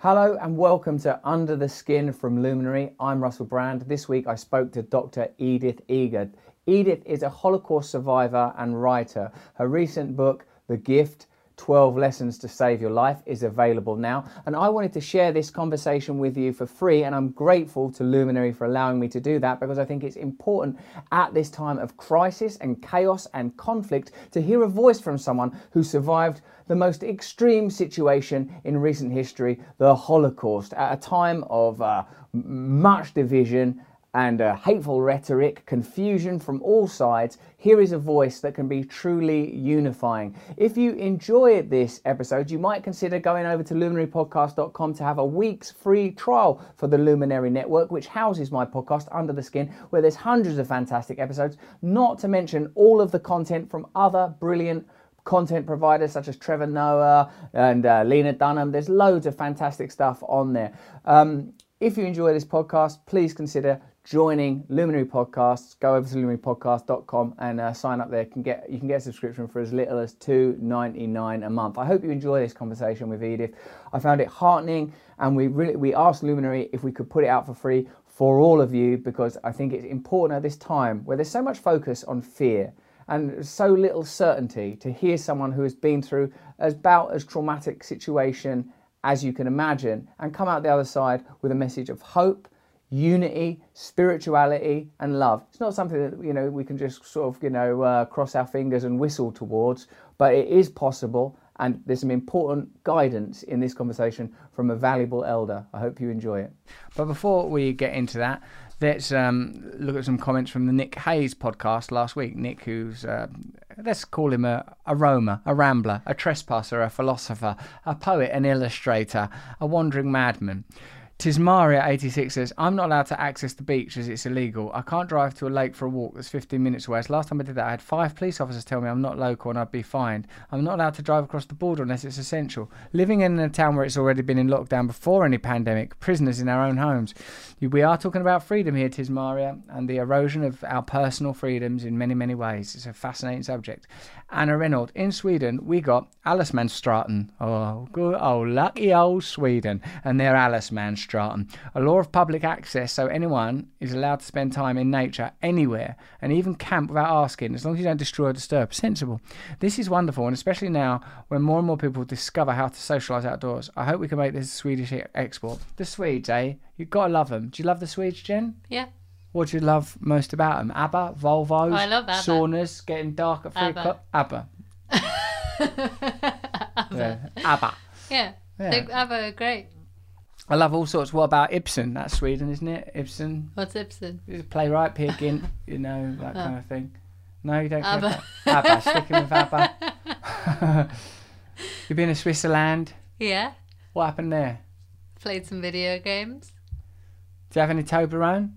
Hello and welcome to Under the Skin from Luminary. I'm Russell Brand. This week I spoke to Dr. Edith Eger. Edith is a Holocaust survivor and writer. Her recent book, The Gift 12 Lessons to Save Your Life, is available now. And I wanted to share this conversation with you for free. And I'm grateful to Luminary for allowing me to do that because I think it's important at this time of crisis and chaos and conflict to hear a voice from someone who survived the most extreme situation in recent history, the Holocaust, at a time of uh, much division and uh, hateful rhetoric, confusion from all sides, here is a voice that can be truly unifying. If you enjoy this episode, you might consider going over to luminarypodcast.com to have a week's free trial for the Luminary Network, which houses my podcast, Under the Skin, where there's hundreds of fantastic episodes, not to mention all of the content from other brilliant content providers such as Trevor Noah and uh, Lena Dunham. There's loads of fantastic stuff on there. Um, if you enjoy this podcast, please consider joining Luminary Podcasts. Go over to luminarypodcast.com and uh, sign up there. Can get you can get a subscription for as little as two ninety nine a month. I hope you enjoy this conversation with Edith. I found it heartening, and we really we asked Luminary if we could put it out for free for all of you because I think it's important at this time where there's so much focus on fear and so little certainty to hear someone who has been through about as traumatic situation as you can imagine and come out the other side with a message of hope unity spirituality and love it's not something that you know we can just sort of you know uh, cross our fingers and whistle towards but it is possible and there's some important guidance in this conversation from a valuable elder i hope you enjoy it but before we get into that let's um, look at some comments from the Nick Hayes podcast last week. Nick, who's uh, let's call him a, a roamer, a rambler, a trespasser, a philosopher, a poet, an illustrator, a wandering madman. Tismaria86 says, I'm not allowed to access the beach as it's illegal. I can't drive to a lake for a walk that's 15 minutes away. As last time I did that, I had five police officers tell me I'm not local and I'd be fined. I'm not allowed to drive across the border unless it's essential. Living in a town where it's already been in lockdown before any pandemic, prisoners in our own homes. We are talking about freedom here, Tismaria, and the erosion of our personal freedoms in many, many ways. It's a fascinating subject. Anna Reynolds, in Sweden, we got allemansrätten. Oh, good, oh, lucky old Sweden. And they're allemansrätten a law of public access so anyone is allowed to spend time in nature anywhere and even camp without asking, as long as you don't destroy or disturb. Sensible. This is wonderful, and especially now when more and more people discover how to socialise outdoors. I hope we can make this a Swedish export. The Swedes, eh? You've got to love them. Do you love the Swedes, Jen? Yeah. What do you love most about them? ABBA, Volvos, Oh, I love ABBA. saunas, getting dark at three ABBA. o'clock. ABBA. Yeah. ABBA. Yeah. Yeah. They have a great. I love all sorts. What about Ibsen? That's Sweden, isn't it? Ibsen. What's Ibsen? He's a playwright, Peer Gynt, you know, that Oh. kind of thing. No, you don't care ABBA. about ABBA, sticking with ABBA. You've been to Switzerland. Yeah. What happened there? Played some video games. Do you have any Toblerone?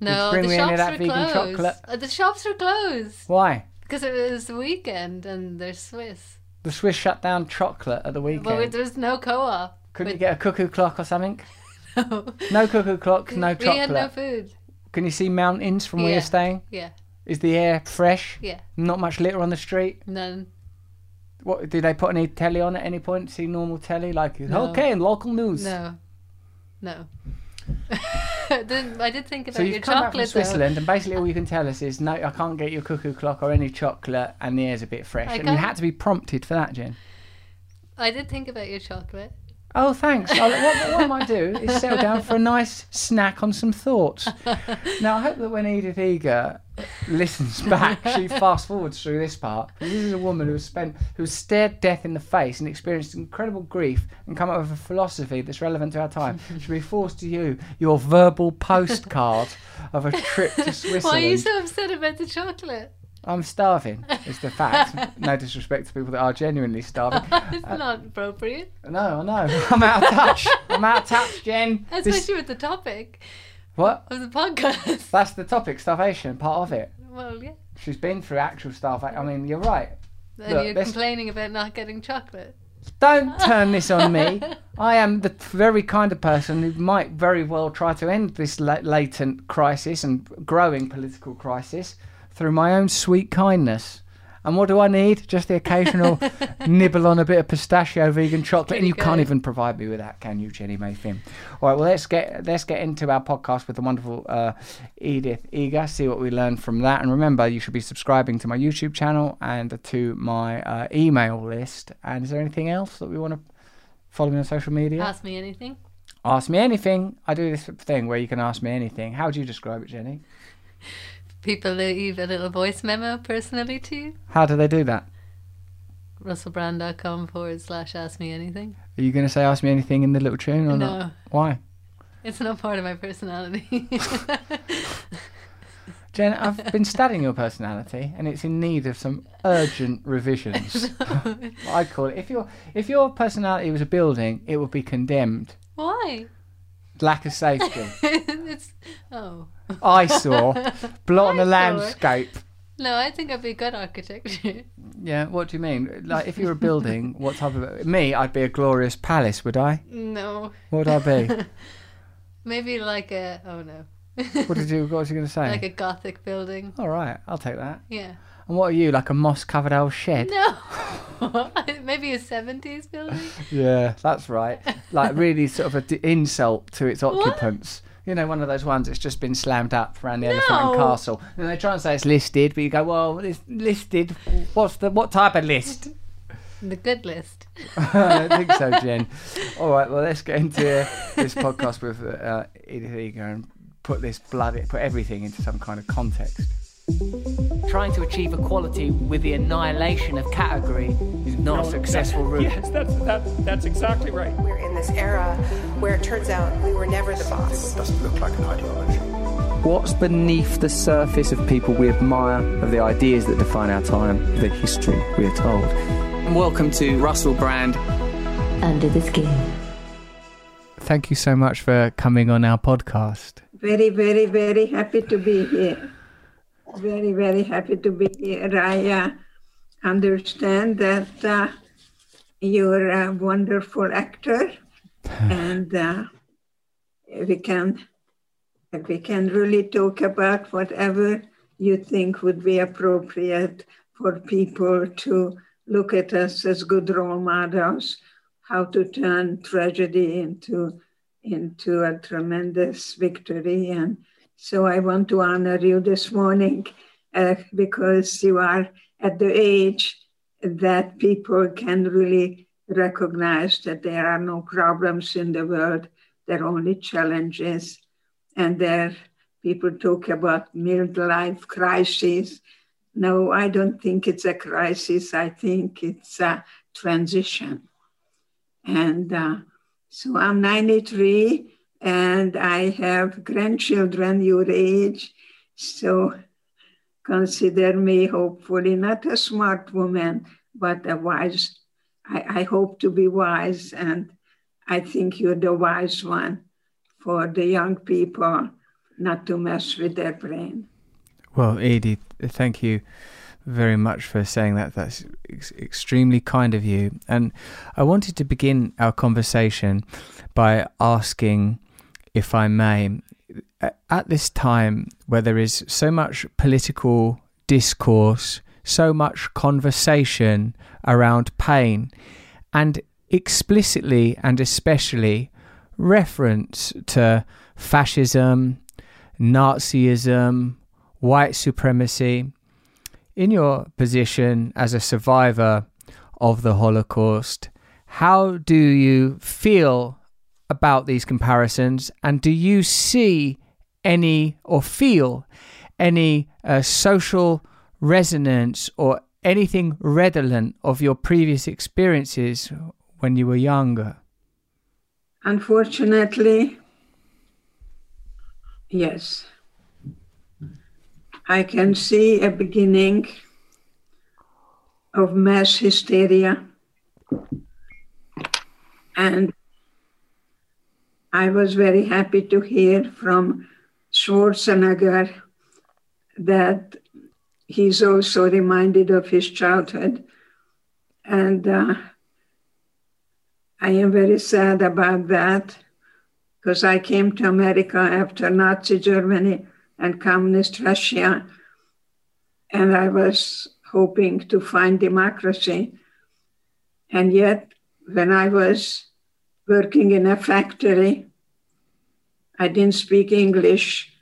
No, the shops were closed. chocolate? Uh, the shops were closed Why? because it was the weekend and they're Swiss. The Swiss shut down chocolate at the weekend. But there was no co-op. Couldn't you get a cuckoo clock or something? No. No cuckoo clock, no chocolate. we had no food. Can you see mountains from where Yeah. you're staying? Yeah. Is the air fresh? Yeah. Not much litter on the street? None. What did they put any telly on at any point? See normal telly like No. okay, local news. No. No. Then I did think about So you've come back from chocolate though. Switzerland, and basically all you can tell us is no, I can't get your cuckoo clock or any chocolate, and the air's a bit fresh. I and you had to be prompted for that, Jen. I did think about your chocolate. Oh, thanks. What, what I might do is settle down for a nice snack on some thoughts. Now, I hope that when Edith Eger listens back, she fast forwards through this part. This is a woman who has spent, who has stared death in the face and experienced incredible grief and come up with a philosophy that's relevant to our time. She'll be forced to you your verbal postcard of a trip to Switzerland. Why are you so upset about the chocolate? I'm starving. Is the fact. no disrespect to people that are genuinely starving. it's uh, not appropriate, No, I know. I'm out of touch. I'm out of touch, Jen. This- especially with the topic what? of the podcast. That's the topic, starvation, part of it. well, yeah. She's been through actual starvation. I mean, you're right. And Look, you're this- complaining about not getting chocolate. Don't turn this on me. I am the very kind of person who might very well try to end this la- latent crisis and growing political crisis through my own sweet kindness. And what do I need? Just the occasional nibble on a bit of pistachio vegan chocolate, and you can't even provide me with that, can you, Jenny Mayfin? All right, well let's get let's get into our podcast with the wonderful uh, Edith Eger. See what we learn from that, and remember, you should be subscribing to my YouTube channel and to my uh, email list. And is there anything else that we want to follow me on social media? Ask me anything. Ask me anything. I do this thing where you can ask me anything. How would you describe it, Jenny? People leave a little voice memo personally to you. How do they do that? russellbrand.com forward slash ask me anything. Are you going to say ask me anything in the little tune or not? No, Why? it's not part of my personality. Jen, I've been studying your personality and it's in need of some urgent revisions. I call it if your if your personality was a building, it would be condemned. Why? Lack of safety. it's oh Eyesore. Blot on the Eyesore. landscape. no, I think I'd be good architecture. Yeah, what do you mean? Like if you're a building, what type of me, I'd be a glorious palace, would I? no, What would I be? maybe like a oh no, What did you what was you gonna say? like a gothic building. All right, I'll take that. Yeah. And what are you, like a moss covered old shed? No, maybe a seventies building. Yeah, that's right. Like really sort of a d- insult to its occupants. You know, one of those ones that's just been slammed up around the Elephant and Castle. And they try and say it's listed, but you go, well, it's listed. What's the what type of list? The good list. I don't think so, Jen. All right, well, let's get into this podcast with uh, Edith Eger and put this bloody, put everything into some kind of context. Trying to achieve equality with the annihilation of category is not a successful route. Yes, that's that, that's exactly right. We're in this era where it turns out we were never the boss. doesn't look like an ideology. What's beneath the surface of people we admire, of the ideas that define our time, the history we are told? Welcome to Russell Brand. under the skin. Thank you so much for coming on our podcast. Very, very, very happy to be here. Very, very happy to be here. I uh, understand that uh, you're a wonderful actor, and uh, we can we can really talk about whatever you think would be appropriate for people to look at us as good role models, how to turn tragedy into into a tremendous victory. And so I want to honor you this morning uh, because you are at the age that people can really recognize that there are no problems in the world, there are only challenges. And there people talk about midlife crisis. No, I don't think it's a crisis. I think it's a transition. And uh, so I'm 93 and I have grandchildren your age. So consider me hopefully not a smart woman, but a wise. I, I hope to be wise, and I think you're the wise one for the young people not to mess with their brain. Well, Edith, thank you very much for saying that. That's ex- extremely kind of you. And I wanted to begin our conversation by asking, if I may, at this time where there is so much political discourse, so much conversation around pain, and explicitly and especially reference to fascism, Nazism, white supremacy. In your position as a survivor of the Holocaust, how do you feel about these comparisons? And do you see any or feel any uh, social resonance or anything redolent of your previous experiences when you were younger? Unfortunately, yes. I can see a beginning of mass hysteria. And I was very happy to hear from Schwarzenegger that he's also reminded of his childhood. And uh, I am very sad about that because I came to America after Nazi Germany and communist Russia, and I was hoping to find democracy. And yet, when I was working in a factory, I didn't speak English,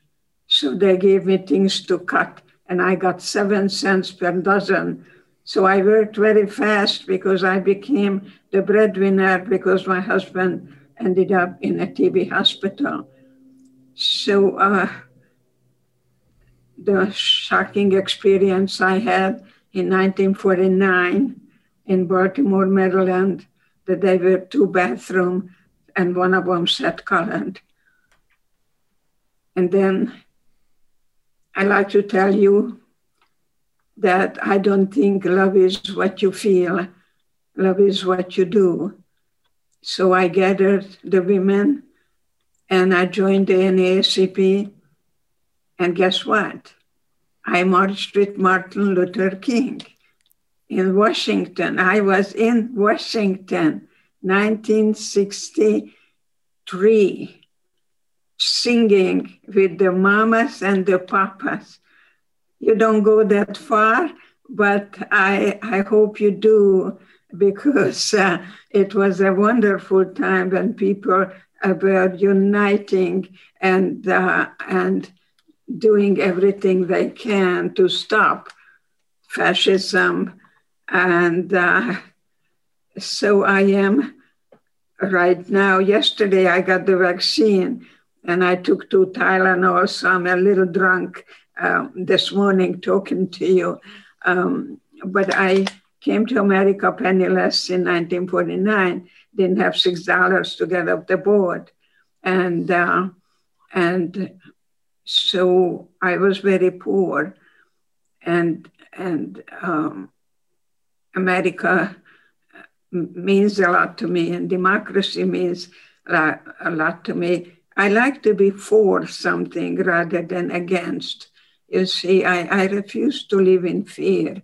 so they gave me things to cut, and I got seven cents per dozen. So I worked very fast because I became the breadwinner because my husband ended up in a TB hospital. So uh, the shocking experience I had in 1949 in Baltimore, Maryland, that there were two bathrooms and one of them set colored. And then I like to tell you that I don't think love is what you feel, love is what you do. So I gathered the women and I joined the NAACP. And guess what? I marched with Martin Luther King in Washington. I was in Washington, 1963 singing with the mamas and the papas. You don't go that far, but I, I hope you do because uh, it was a wonderful time when people were uniting and, uh, and doing everything they can to stop fascism. And uh, so I am right now. Yesterday I got the vaccine and I took two Tylenol, so I'm a little drunk um, this morning talking to you. Um, but I came to America penniless in 1949, didn't have six dollars to get off the board, and uh, and so I was very poor, and and um, America means a lot to me, and democracy means a lot to me I like to be for something rather than against. You see, I, I refuse to live in fear.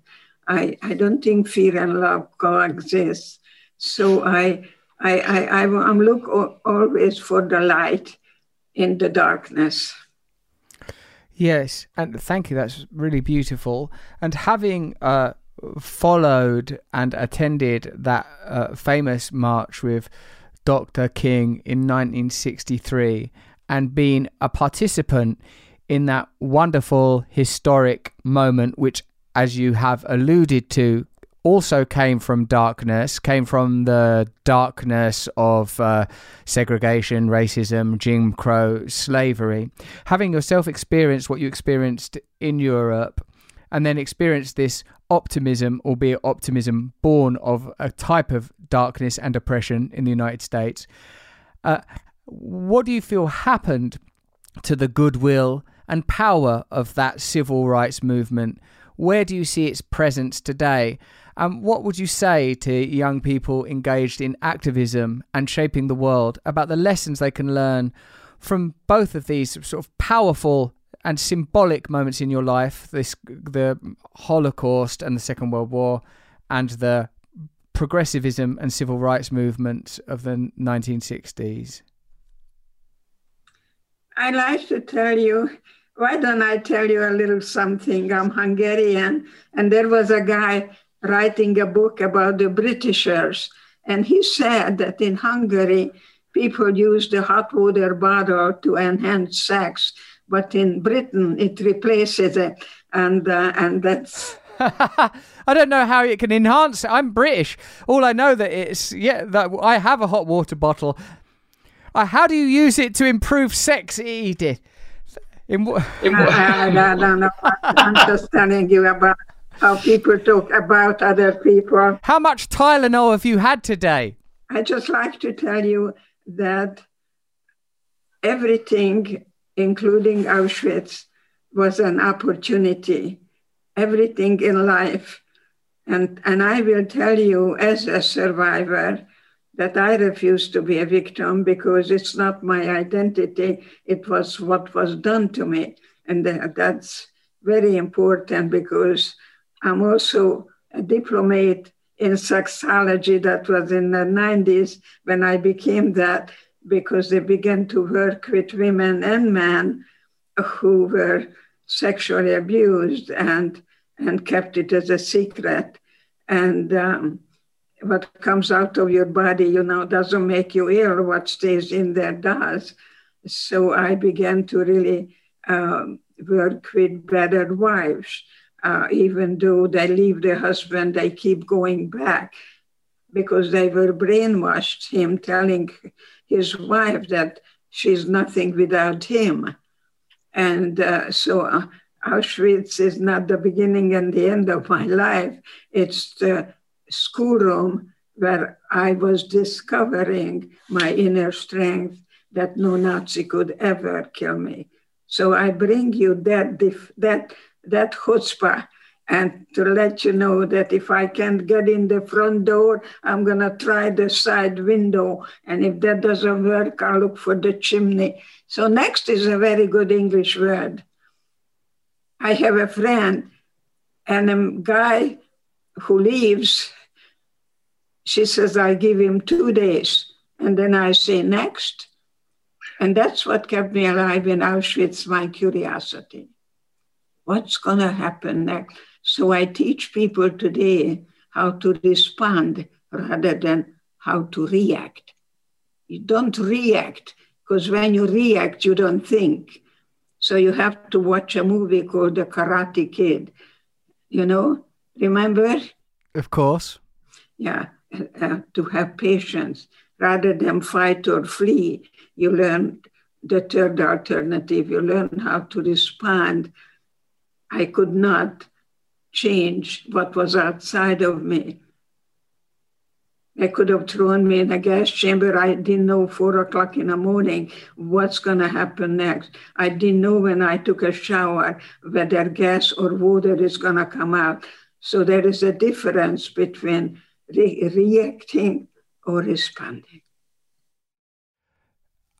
I, I don't think fear and love coexist. So I, I, I, I, am look always for the light in the darkness. Yes, and thank you. That's really beautiful. And having uh, followed and attended that uh, famous march with Dr. King in 1963 and being a participant in that wonderful historic moment, which, as you have alluded to, also came from darkness, came from the darkness of uh, segregation, racism, Jim Crow, slavery. Having yourself experienced what you experienced in Europe and then experience this optimism, albeit optimism born of a type of darkness and oppression in the United States. Uh, what do you feel happened to the goodwill and power of that civil rights movement? Where do you see its presence today? And what would you say to young people engaged in activism and shaping the world about the lessons they can learn from both of these sort of powerful and symbolic moments in your life this the holocaust and the second world war and the progressivism and civil rights movement of the 1960s i like to tell you why don't i tell you a little something? I'm hungarian and there was a guy writing a book about the britishers and he said that in hungary people used the hot water bottle to enhance sex but in Britain it replaces it, and uh, and that's. I don't know how it can enhance. I'm British. All I know that it's yeah that I have a hot water bottle. Uh, how do you use it to improve sex, Edith? In, in I, I don't know. I'm just telling you about how people talk about other people. How much Tylenol have you had today? I just like to tell you that everything including Auschwitz, was an opportunity. Everything in life. And, and I will tell you, as a survivor, that I refuse to be a victim because it's not my identity. It was what was done to me. And that's very important because I'm also a diplomate in sexology that was in the 90s when I became that because they began to work with women and men who were sexually abused and and kept it as a secret. And um, what comes out of your body, you know, doesn't make you ill. What stays in there does. So I began to really um, work with battered wives. Uh, even though they leave their husband, they keep going back because they were brainwashed him telling his wife that she's nothing without him. And uh, so uh, Auschwitz is not the beginning and the end of my life. It's the schoolroom where I was discovering my inner strength that no Nazi could ever kill me. So I bring you that that that chutzpah and to let you know that if I can't get in the front door, I'm gonna try the side window, and if that doesn't work, I'll look for the chimney. So next is a very good English word. I have a friend and a guy who leaves. She says, I give him two days. And then I say, next. And that's what kept me alive in Auschwitz, my curiosity. What's going to happen next? So I teach people today how to respond rather than how to react. You don't react because when you react, you don't think. So you have to watch a movie called The Karate Kid. You know, remember? Of course. Yeah, uh, to have patience rather than fight or flee you learn the third alternative, you learn how to respond. I could not change what was outside of me. They could have thrown me in a gas chamber. I didn't know four o'clock in the morning what's going to happen next. I didn't know when I took a shower whether gas or water is going to come out. So there is a difference between re- reacting or responding.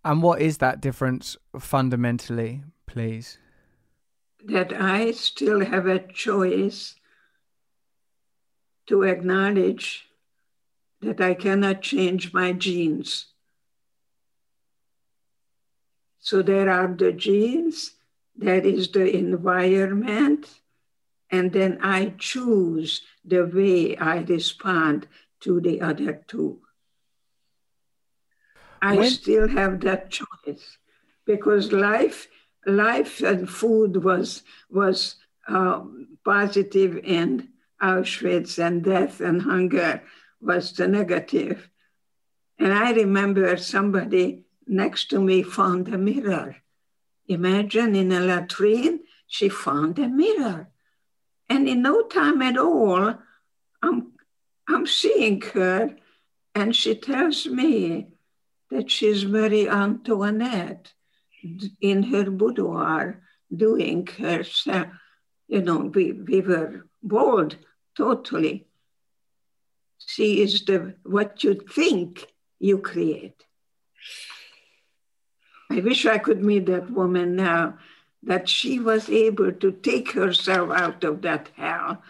And what is that difference fundamentally, please? That I still have a choice to acknowledge that I cannot change my genes. So there are the genes, there is the environment, and then I choose the way I respond to the other two. I when... still have that choice because life, life and food was was um, positive in Auschwitz, and death and hunger was the negative. And I remember somebody next to me found a mirror. Imagine in a latrine, she found a mirror. And in no time at all, I'm, I'm seeing her, and she tells me, that she's Marie Antoinette in her boudoir doing herself. You know, we, we were bold totally. She is the what you think you create. I wish I could meet that woman now, that she was able to take herself out of that hell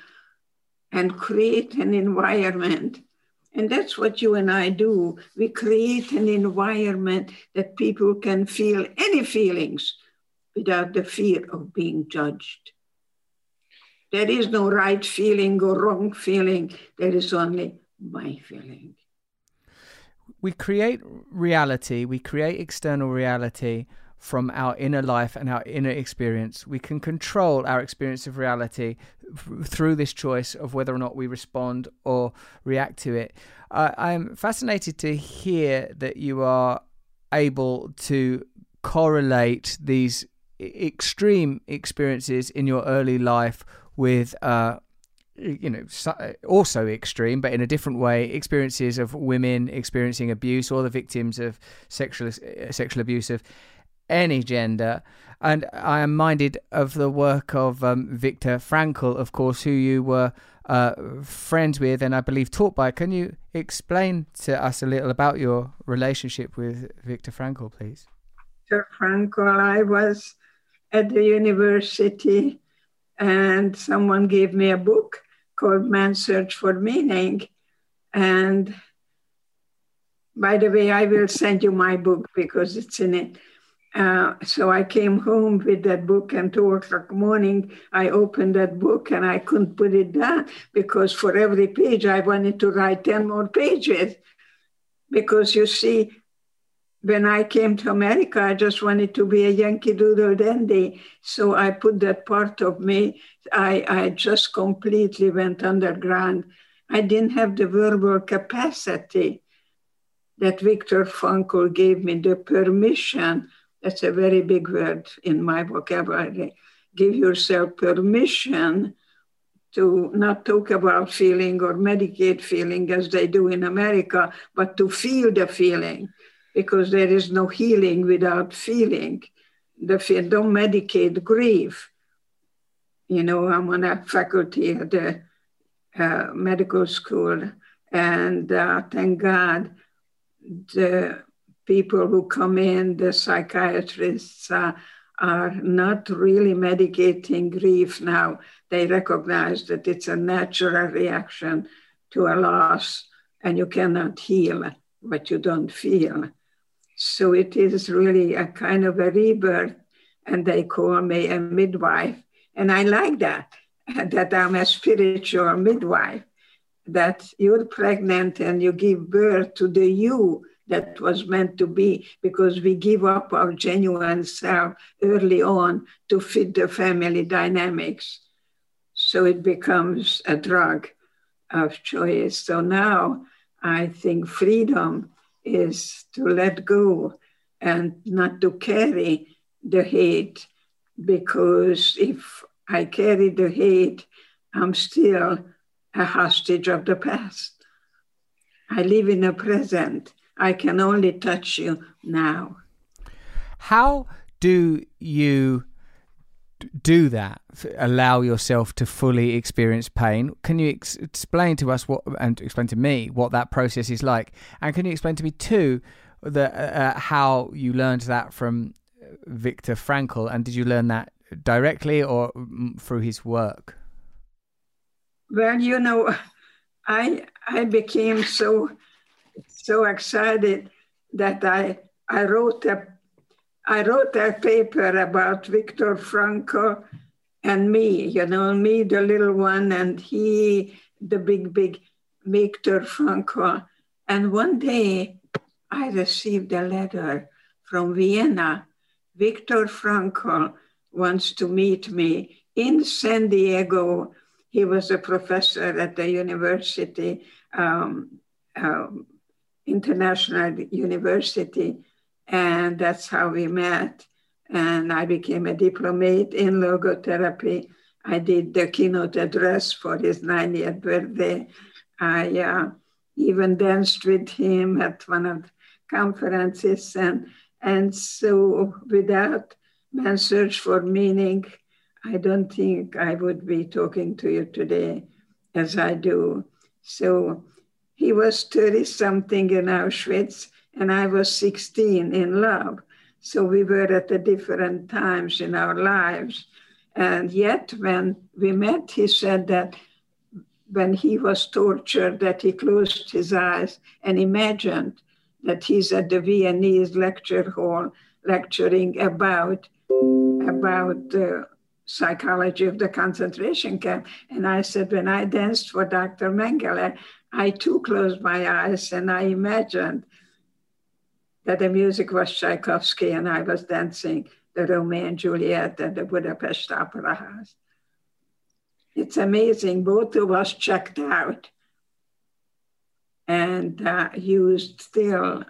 and create an environment and that's what you and I do. We create an environment that people can feel any feelings without the fear of being judged. There is no right feeling or wrong feeling, there is only my feeling. We create reality, we create external reality from our inner life and our inner experience. We can control our experience of reality through this choice of whether or not we respond or react to it. Uh, I'm fascinated to hear that you are able to correlate these extreme experiences in your early life with uh, you know also extreme but in a different way experiences of women experiencing abuse or the victims of sexual sexual abuse of any gender. And I am minded of the work of um, Viktor Frankl, of course, who you were uh, friends with and I believe taught by. Can you explain to us a little about your relationship with Viktor Frankl, please? Viktor Frankl, I was at the university and someone gave me a book called Man's Search for Meaning. And by the way, I will send you my book because it's in it. Uh, so I came home with that book, and two o'clock morning, I opened that book and I couldn't put it down because for every page I wanted to write 10 more pages. Because you see, when I came to America, I just wanted to be a Yankee Doodle dandy. So I put that part of me, I, I just completely went underground. I didn't have the verbal capacity that Viktor Frankl gave me the permission that's a very big word in my vocabulary. Give yourself permission to not talk about feeling or medicate feeling as they do in America, but to feel the feeling, because there is no healing without feeling. The feel, don't medicate grief. You know, I'm on a faculty at the uh, medical school, and uh, thank God the people who come in, the psychiatrists, uh, are not really medicating grief now. They recognize that it's a natural reaction to a loss, and you cannot heal what you don't feel. So it is really a kind of a rebirth, and they call me a midwife. And I like that, that I'm a spiritual midwife, that you're pregnant and you give birth to the you that was meant to be because we give up our genuine self early on to fit the family dynamics. So it becomes a drug of choice. So now I think freedom is to let go and not to carry the hate because if I carry the hate, I'm still a hostage of the past. I live in the present I can only touch you now. How do you do that? Allow yourself to fully experience pain. Can you ex- explain to us what and explain to me what that process is like? And can you explain to me too the uh, uh how you learned that from Viktor Frankl? And did you learn that directly or through his work? Well, you know, I I became so so excited that I, I wrote a I wrote a paper about Viktor Frankl and me, you know, me, the little one, and he, the big, big Viktor Frankl. And one day I received a letter from Vienna. Viktor Frankl wants to meet me in San Diego. He was a professor at the university, um, um, International University, and that's how we met. And I became a diplomate in logotherapy. I did the keynote address for his 90th birthday. I uh, even danced with him at one of the conferences. And, and so, without man's search for meaning, I don't think I would be talking to you today as I do. So, he was 30 something in Auschwitz, and I was 16 in love. So we were at the different times in our lives. And yet, when we met, he said that when he was tortured, that he closed his eyes and imagined that he's at the Viennese lecture hall lecturing about about the psychology of the concentration camp. And I said, when I danced for Dr. Mengele, I too closed my eyes and I imagined that the music was Tchaikovsky and I was dancing the Romeo and Juliet at the Budapest Opera House. It's amazing. Both of us checked out and uh, used still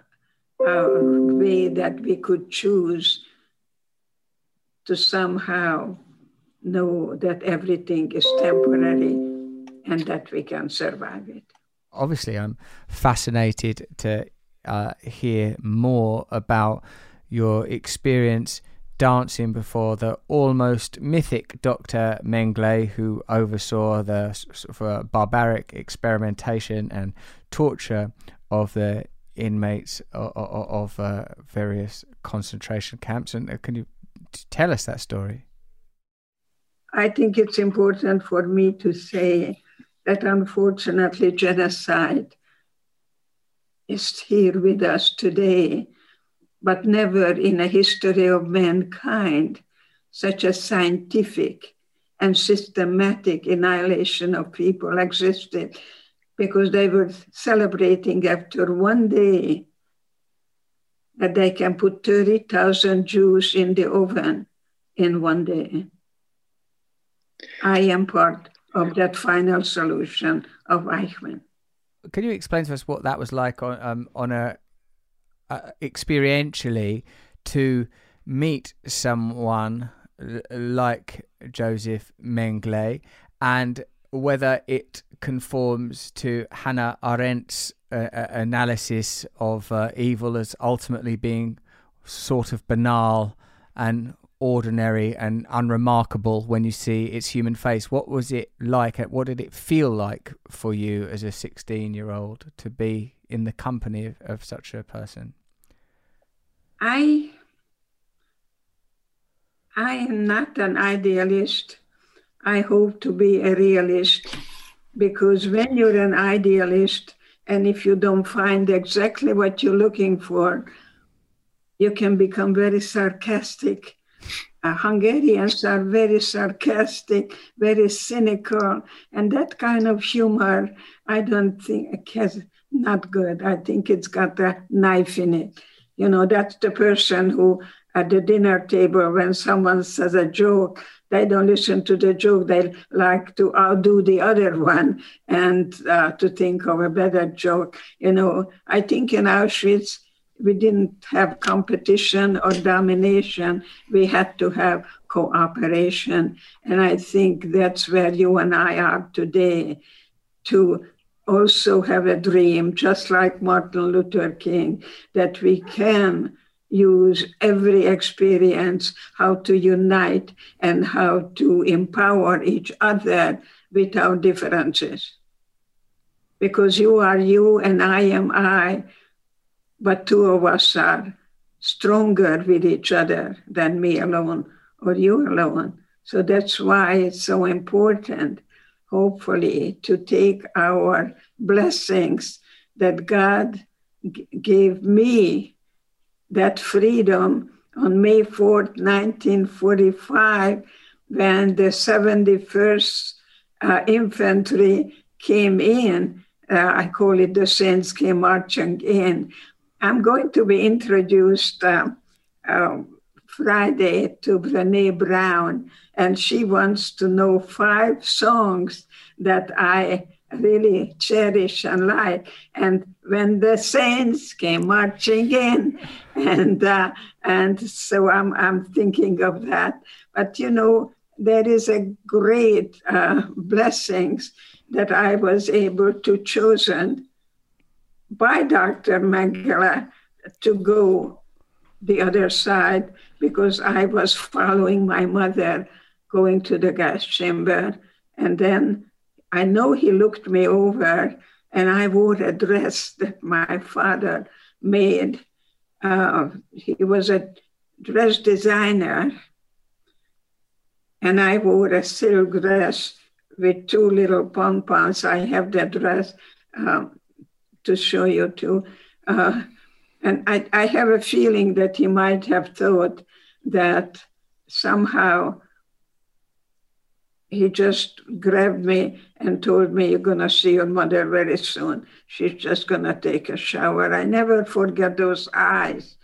a way that we could choose to somehow know that everything is temporary and that we can survive it obviously I'm fascinated to uh, hear more about your experience dancing before the almost mythic Dr. Mengele, who oversaw the sort of, barbaric experimentation and torture of the inmates of, of, of uh, various concentration camps. And uh, can you tell us that story? I think it's important for me to say that unfortunately genocide is here with us today. but never in a history of mankind such a scientific and systematic annihilation of people existed because they were celebrating after one day that they can put 30,000 Jews in the oven in one day. I am part of that final solution of Eichmann. Can you explain to us what that was like on um, on a uh, experientially to meet someone like Josef Mengele and whether it conforms to Hannah Arendt's uh, uh, analysis of uh, evil as ultimately being sort of banal and ordinary and unremarkable when you see its human face. What was it like? What did it feel like for you as a 16 year old to be in the company of, of such a person? I I am not an idealist. I hope to be a realist because when you're an idealist and if you don't find exactly what you're looking for, you can become very sarcastic. Uh, Hungarians are very sarcastic, very cynical, and that kind of humor, I don't think has not good. I think it's got a knife in it. You know, that's the person who at the dinner table when someone says a joke, they don't listen to the joke. They like to outdo the other one and uh, to think of a better joke. You know, I think in Auschwitz, we didn't have competition or domination. We had to have cooperation. And I think that's where you and I are today to also have a dream, just like Martin Luther King, that we can use every experience how to unite and how to empower each other without differences. Because you are you and I am I, but two of us are stronger with each other than me alone or you alone. So that's why it's so important, hopefully, to take our blessings that God g- gave me that freedom on May 4th, 1945, when the 71st uh, Infantry came in. Uh, I call it the Saints came marching in. I'm going to be introduced uh, Friday to Brene Brown, and she wants to know five songs that I really cherish and like. And when the saints came marching in, and uh, and so I'm I'm thinking of that. But you know, there is a great uh, blessings that I was able to chosen by Dr. Mengele to go the other side because I was following my mother going to the gas chamber and then I know he looked me over, and I wore a dress that my father made. Uh, he was a dress designer, and I wore a silk dress with two little pompons. I have that dress um, to show you too. Uh, and I, I have a feeling that he might have thought that somehow he just grabbed me and told me, You're going to see your mother very soon. She's just going to take a shower. I never forget those eyes.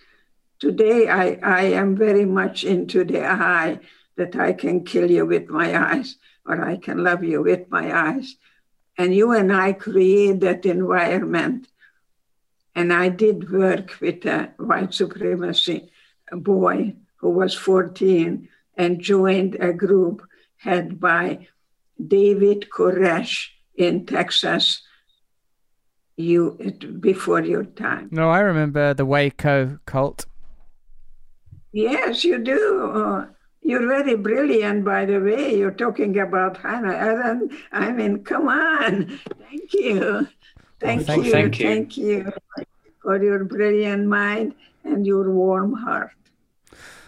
Today, I, I am very much into the eye that I can kill you with my eyes or I can love you with my eyes. And you and I create that environment. And I did work with a white supremacy boy who was 14 and joined a group had by David Koresh in Texas you before your time. No, I remember the Waco cult. Yes, you do. You're very brilliant, by the way. You're talking about Hannah Arendt. I mean, come on. Thank you. Thank, thank you. Thank you. Thank you for your brilliant mind and your warm heart.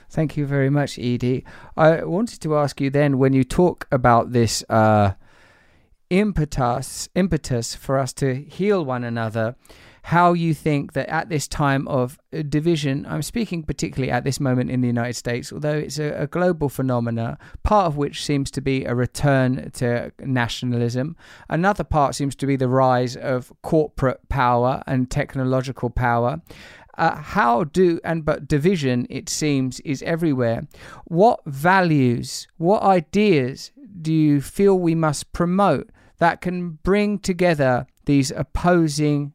Thank you very much, Edie. I wanted to ask you then when you talk about this uh, impetus, impetus for us to heal one another. How you think that at this time of uh, division, I'm speaking particularly at this moment in the United States, although it's a, a global phenomena, part of which seems to be a return to nationalism. Another part seems to be the rise of corporate power and technological power. Uh, how do and but division it seems is everywhere what values what ideas do you feel we must promote that can bring together these opposing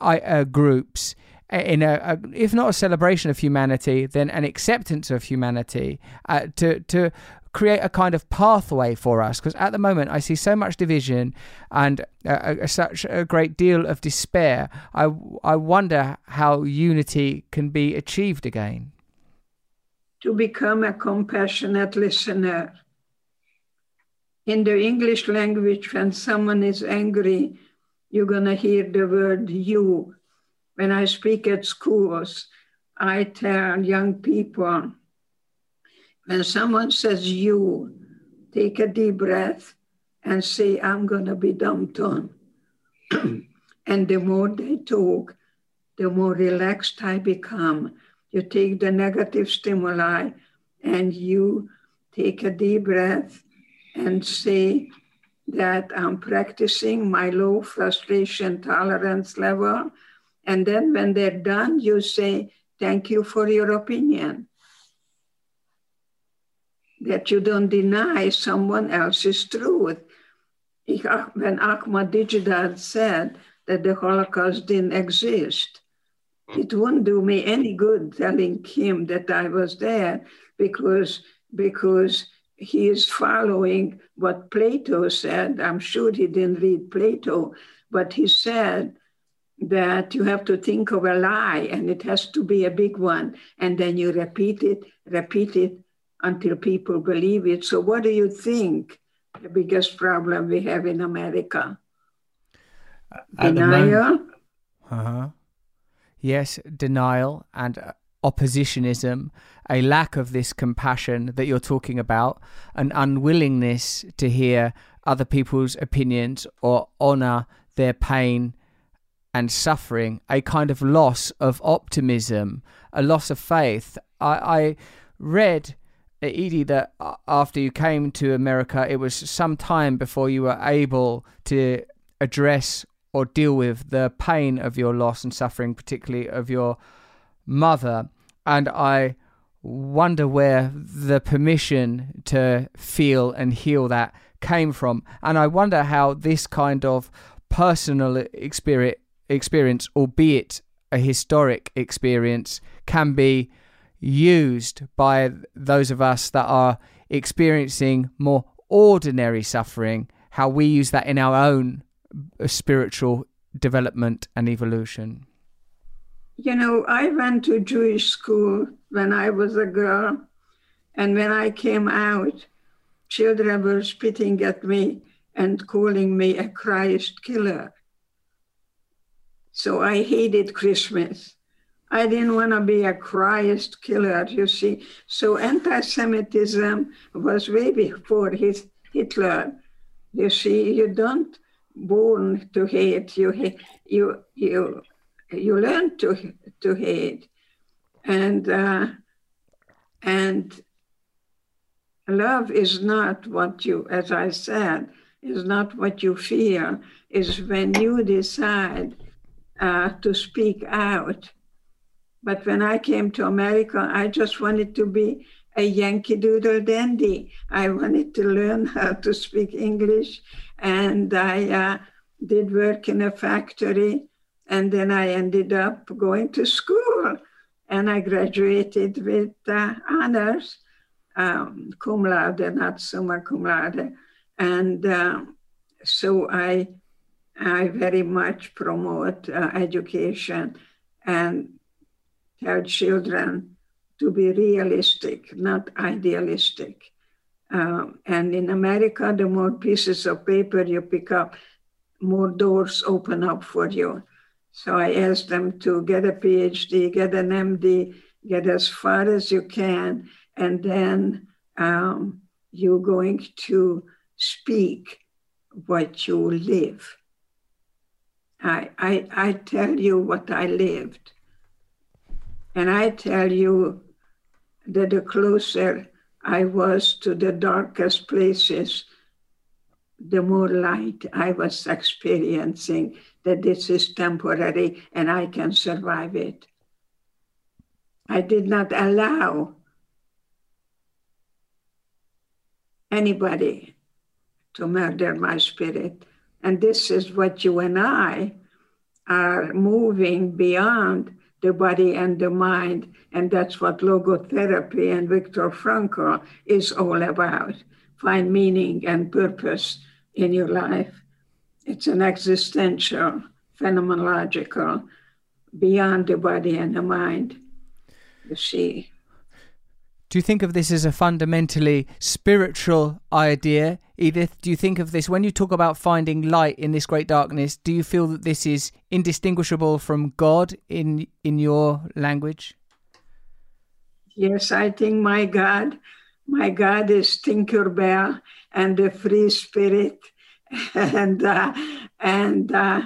uh, groups in a, a, if not a celebration of humanity, then an acceptance of humanity uh, to to create a kind of pathway for us. Because at the moment, I see so much division and uh, such a great deal of despair. I I wonder how unity can be achieved again. To become a compassionate listener. In the English language, when someone is angry, you're going to hear the word you. When I speak at schools, I tell young people when someone says you, take a deep breath and say, I'm going to be dumbed and the more they talk, the more relaxed I become. You take the negative stimuli and you take a deep breath and say, that I'm practicing my low frustration tolerance level. And then when they're done, you say, Thank you for your opinion. That you don't deny someone else's truth. Uh, when Ahmadinejad said that the Holocaust didn't exist, it wouldn't do me any good telling him that I was there because, because he is following what Plato said. I'm sure he didn't read Plato, but he said that you have to think of a lie and it has to be a big one. And then you repeat it, repeat it until people believe it. So, what do you think the biggest problem we have in America? At denial. Uh huh. Yes, denial and uh, oppositionism, a lack of this compassion that you're talking about, an unwillingness to hear other people's opinions or honor their pain and suffering, a kind of loss of optimism, a loss of faith. I, I read, Edie, that after you came to America, it was some time before you were able to address or deal with the pain of your loss and suffering, particularly of your mother, and I wonder where the permission to feel and heal that came from. And I wonder how this kind of personal experience, albeit a historic experience, can be used by those of us that are experiencing more ordinary suffering, how we use that in our own spiritual development and evolution. You know, I went to Jewish school when I was a girl, and when I came out, children were spitting at me and calling me a Christ killer. So I hated Christmas. I didn't want to be a Christ killer, you see. So anti Semitism was way before his Hitler. You see, you don't born to hate, you, you, you you learn to to hate, and uh, and love is not what you, as I said, is not what you feel. Is when you decide uh, to speak out. But when I came to America, I just wanted to be a Yankee Doodle dandy. I wanted to learn how to speak English, and I uh, did work in a factory and then I ended up going to school and I graduated with uh, honors, um, cum laude, not summa cum laude. And uh, so I, I very much promote uh, education and tell children to be realistic, not idealistic. Um, and in America, the more pieces of paper you pick up, more doors open up for you. So I asked them to get a PhD, get an MD, get as far as you can, and then um, you're going to speak what you live. I, I, I tell you what I lived. And I tell you that the closer I was to the darkest places, the more light I was experiencing that this is temporary and I can survive it. I did not allow anybody to murder my spirit. And this is what you and I are moving beyond the body and the mind. And that's what logotherapy and Viktor Frankl is all about. Find meaning and purpose in your life. It's an existential, phenomenological, beyond the body and the mind. You see. Do you think of this as a fundamentally spiritual idea, Edith? Do you think of this when you talk about finding light in this great darkness? Do you feel that this is indistinguishable from God in in your language? Yes, I think my God, my God is Tinkerbell and the free spirit, and uh, and uh,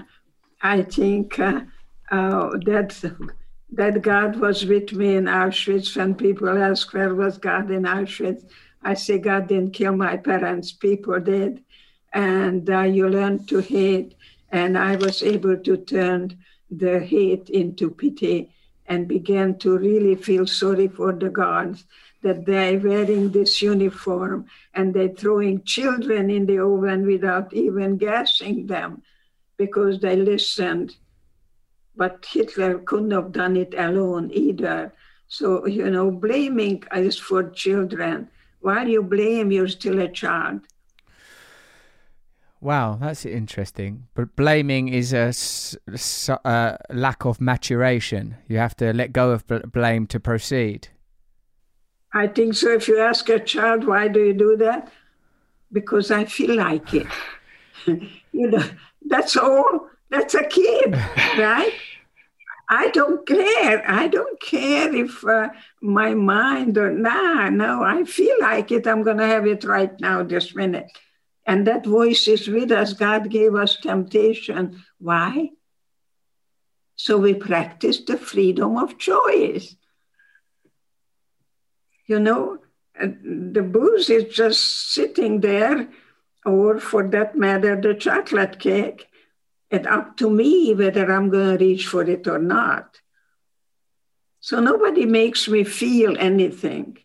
I think uh, uh that that God was with me in Auschwitz. When people ask where was God in Auschwitz, I say God didn't kill my parents, people did. And uh, you learn to hate. And I was able to turn the hate into pity and began to really feel sorry for the guards that they're wearing this uniform and they're throwing children in the oven without even gassing them because they listened but Hitler couldn't have done it alone either. So, you know, blaming is for children. While you blame, you're still a child. Wow, that's interesting. But blaming is a, a uh, lack of maturation. You have to let go of blame to proceed. I think so. If you ask a child, why do you do that? Because I feel like it. you know, that's all that's a kid, right? I don't care. I don't care if uh, my mind or nah, no, I feel like it. I'm going to have it right now, this minute. And that voice is with us. God gave us temptation. Why? So we practice the freedom of choice. You know, uh, the booze is just sitting there, or for that matter, the chocolate cake it's up to me whether I'm going to reach for it or not. So nobody makes me feel anything.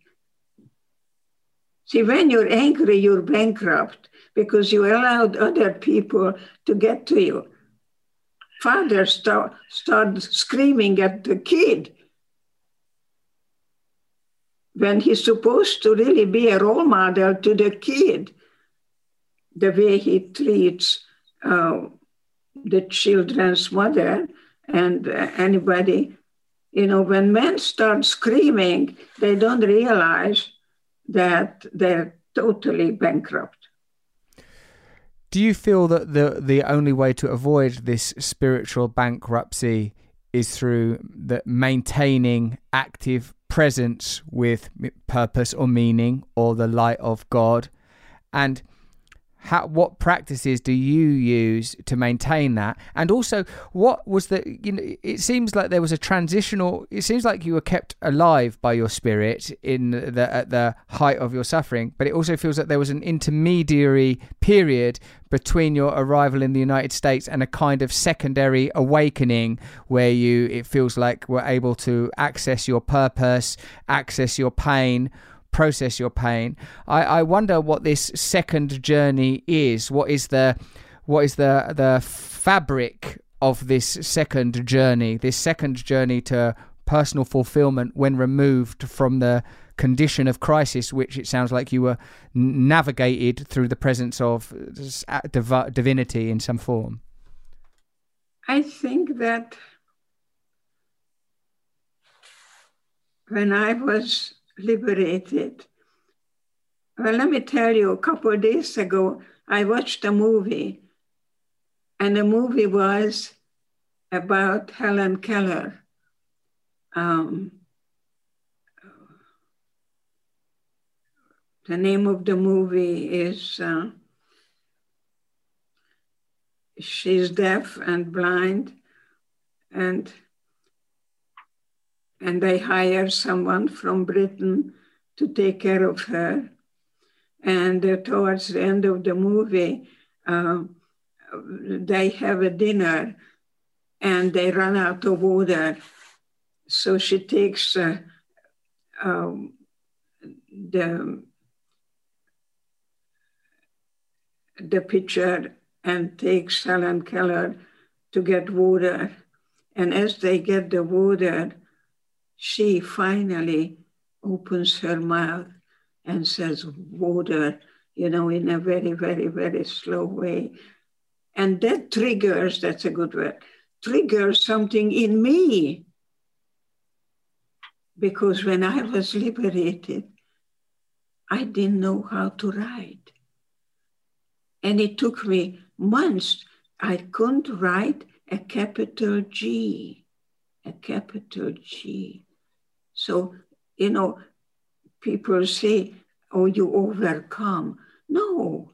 See, when you're angry, you're bankrupt because you allowed other people to get to you. Father start, start screaming at the kid when he's supposed to really be a role model to the kid, the way he treats uh, the children's mother and uh, anybody. You know, when men start screaming, they don't realize that they're totally bankrupt. Do you feel that the the only way to avoid this spiritual bankruptcy is through the maintaining active presence with purpose or meaning or the light of God? And how what practices do you use to maintain that? And also what was the you know it seems like there was a transitional it seems like you were kept alive by your spirit in the at the height of your suffering but it also feels like there was an intermediary period between your arrival in the United States and a kind of secondary awakening where you it feels like were able to access your purpose access your pain process your pain. I, I wonder what this second journey is. What is the what is the the fabric of this second journey? This second journey to personal fulfillment when removed from the condition of crisis, which it sounds like you were navigated through the presence of div- divinity in some form. I think that when I was liberated. Well, let me tell you, a couple of days ago, I watched a movie, and the movie was about Helen Keller. Um, the name of the movie is uh, she's deaf and blind, and and they hire someone from Britain to take care of her. And uh, towards the end of the movie, uh, they have a dinner and they run out of water. So she takes uh, um, the, the pitcher and takes Helen Keller to get water. And as they get the water, she finally opens her mouth and says, water, you know, in a very, very, very slow way. And that triggers, that's a good word, triggers something in me. Because when I was liberated, I didn't know how to write. And it took me months. I couldn't write a capital G, a capital G. So, you know, people say, oh, you overcome. No,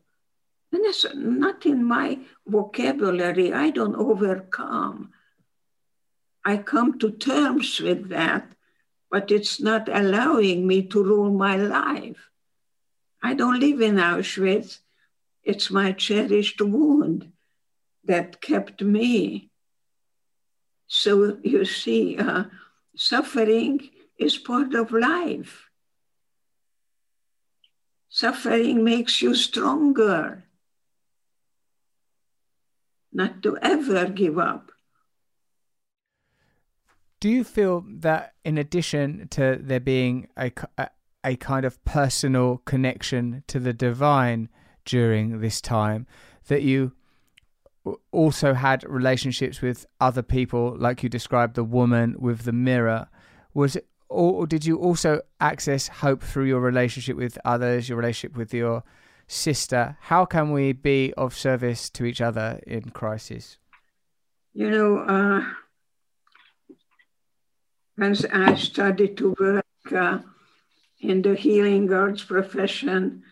and that's not in my vocabulary. I don't overcome. I come to terms with that, but it's not allowing me to rule my life. I don't live in Auschwitz. It's my cherished wound that kept me. So you see, uh, suffering is part of life. Suffering makes you stronger. Not to ever give up. Do you feel that, in addition to there being a, a, kind of personal connection to the divine during this time, that you also had relationships with other people, like you described the woman with the mirror? Was it or did you also access hope through your relationship with others, your relationship with your sister? How can we be of service to each other in crisis? You know, uh, as I started to work uh, in the healing arts profession,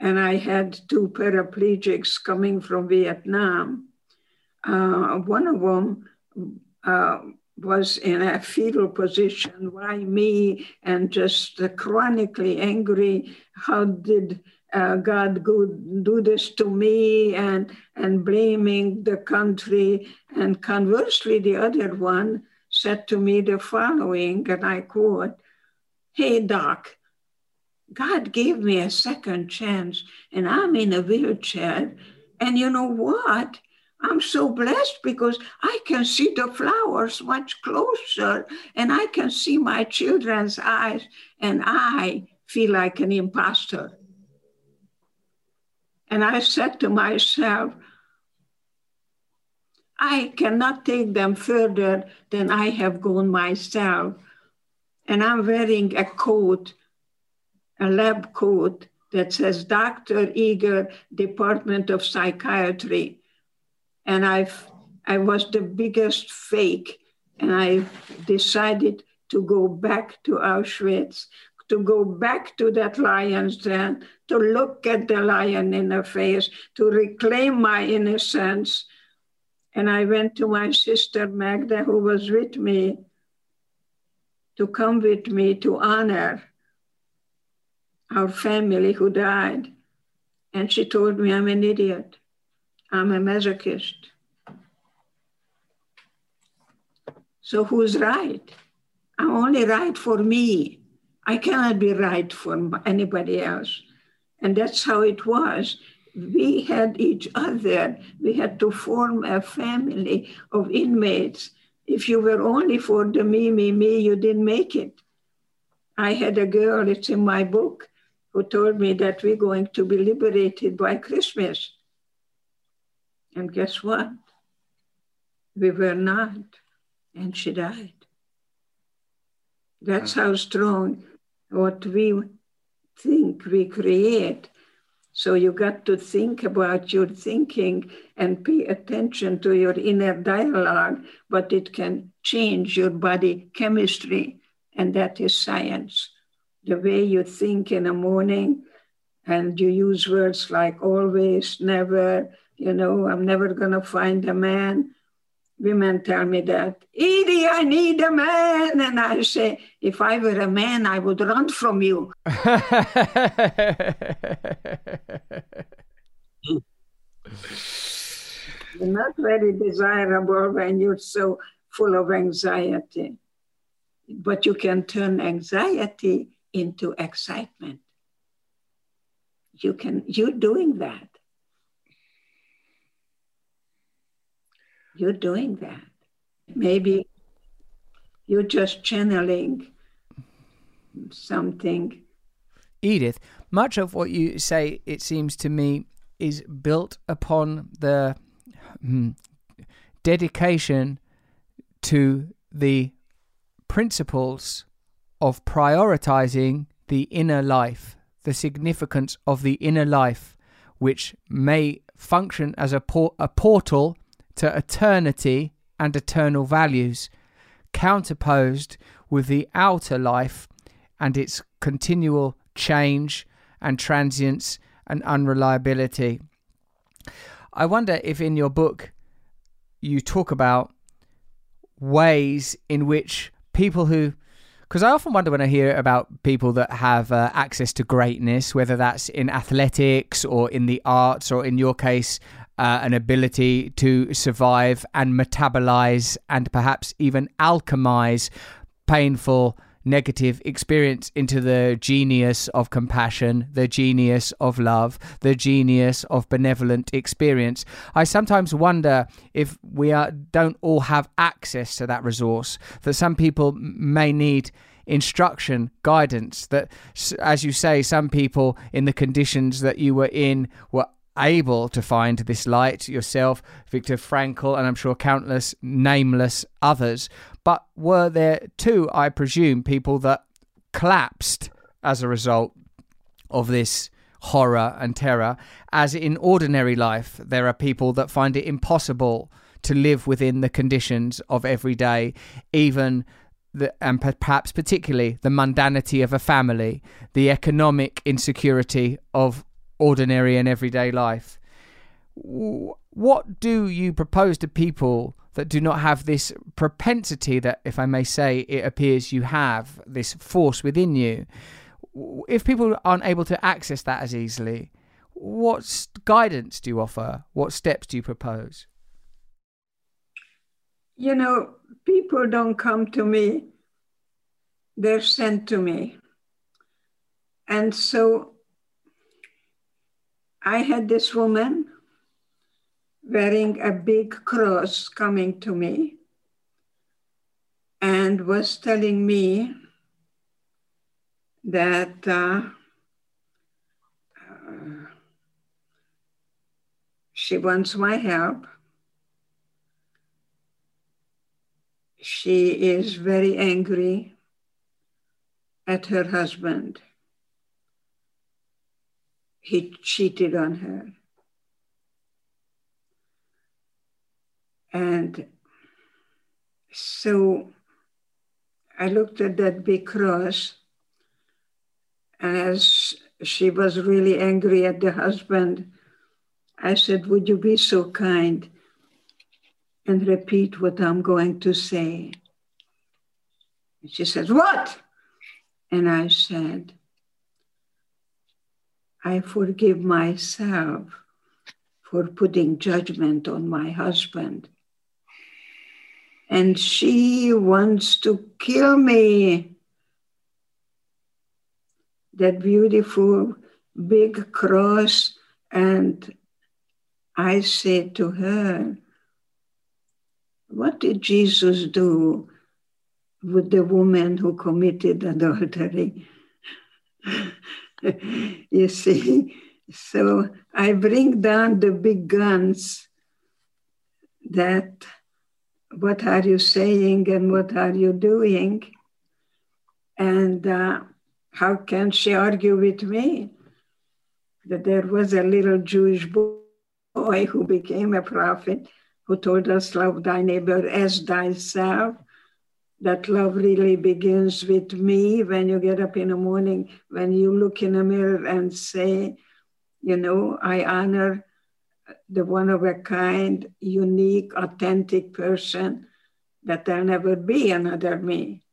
and I had two paraplegics coming from Vietnam, uh, one of them was in a fetal position. Why me? And just chronically angry. How did uh, God do this to me? And and blaming the country. And conversely, the other one said to me the following, and I quote: "Hey, doc." God gave me a second chance, and I'm in a wheelchair. And you know what? I'm so blessed because I can see the flowers much closer and I can see my children's eyes, and I feel like an imposter. And I said to myself, I cannot take them further than I have gone myself. And I'm wearing a coat, a lab coat that says Dr. Eger, Department of Psychiatry and I've I was the biggest fake, and I decided to go back to Auschwitz, to go back to that lion's den, to look at the lion in the face, to reclaim my innocence. And I went to my sister Magda, who was with me, to come with me to honor our family who died. And she told me I'm an idiot. I'm a masochist. So who's right? I'm only right for me. I cannot be right for anybody else. And that's how it was. We had each other. We had to form a family of inmates. If you were only for the me, me, me, you didn't make it. I had a girl, it's in my book, who told me that we're going to be liberated by Christmas. And guess what? We were not, and she died. That's how strong what we think we create. So you got to think about your thinking and pay attention to your inner dialogue, but it can change your body chemistry, and that is science. The way you think in the morning, and you use words like always, never, you know, I'm never going to find a man. Women tell me that, Edie, I need a man. And I say, if I were a man, I would run from you. You're not very desirable when you're so full of anxiety. But you can turn anxiety into excitement. You can, you're doing that. You're doing that. Maybe you're just channeling something. Edith, much of what you say, it seems to me, is built upon the hmm, dedication to the principles of prioritizing the inner life, the significance of the inner life, which may function as a, por- a portal to eternity and eternal values, counterposed with the outer life and its continual change and transience and unreliability. I wonder if in your book you talk about ways in which people who because I often wonder when I hear about people that have uh, access to greatness, whether that's in athletics or in the arts, or in your case, uh, an ability to survive and metabolize and perhaps even alchemize painful negative experience into the genius of compassion, the genius of love, the genius of benevolent experience. I sometimes wonder if we are, don't all have access to that resource, that some people may need instruction, guidance, that, as you say, some people in the conditions that you were in were able to find this light yourself, Viktor Frankl, and I'm sure countless nameless others. But were there too, I presume, people that collapsed as a result of this horror and terror? As in ordinary life, there are people that find it impossible to live within the conditions of every day, even the, and perhaps particularly the mundanity of a family, the economic insecurity of ordinary and everyday life. What do you propose to people that do not have this propensity that, if I may say, it appears you have, this force within you? If people aren't able to access that as easily, what guidance do you offer? What steps do you propose? You know, people don't come to me, they're sent to me. And so I had this woman wearing a big cross coming to me and was telling me that uh, uh, she wants my help. She is very angry at her husband he cheated on her. And so I looked at that big cross, and as she was really angry at the husband, I said, Would you be so kind and repeat what I'm going to say? And she said, What? And I said, I forgive myself for putting judgment on my husband. And she wants to kill me. That beautiful big cross. And I said to her, What did Jesus do with the woman who committed adultery? you see. So I bring down the big guns that what are you saying and what are you doing? And uh, how can she argue with me? That there was a little Jewish boy who became a prophet who told us, Love thy neighbor as thyself that love really begins with me when you get up in the morning, when you look in the mirror and say, you know, I honor the one of a kind, unique, authentic person, that there'll never be another me.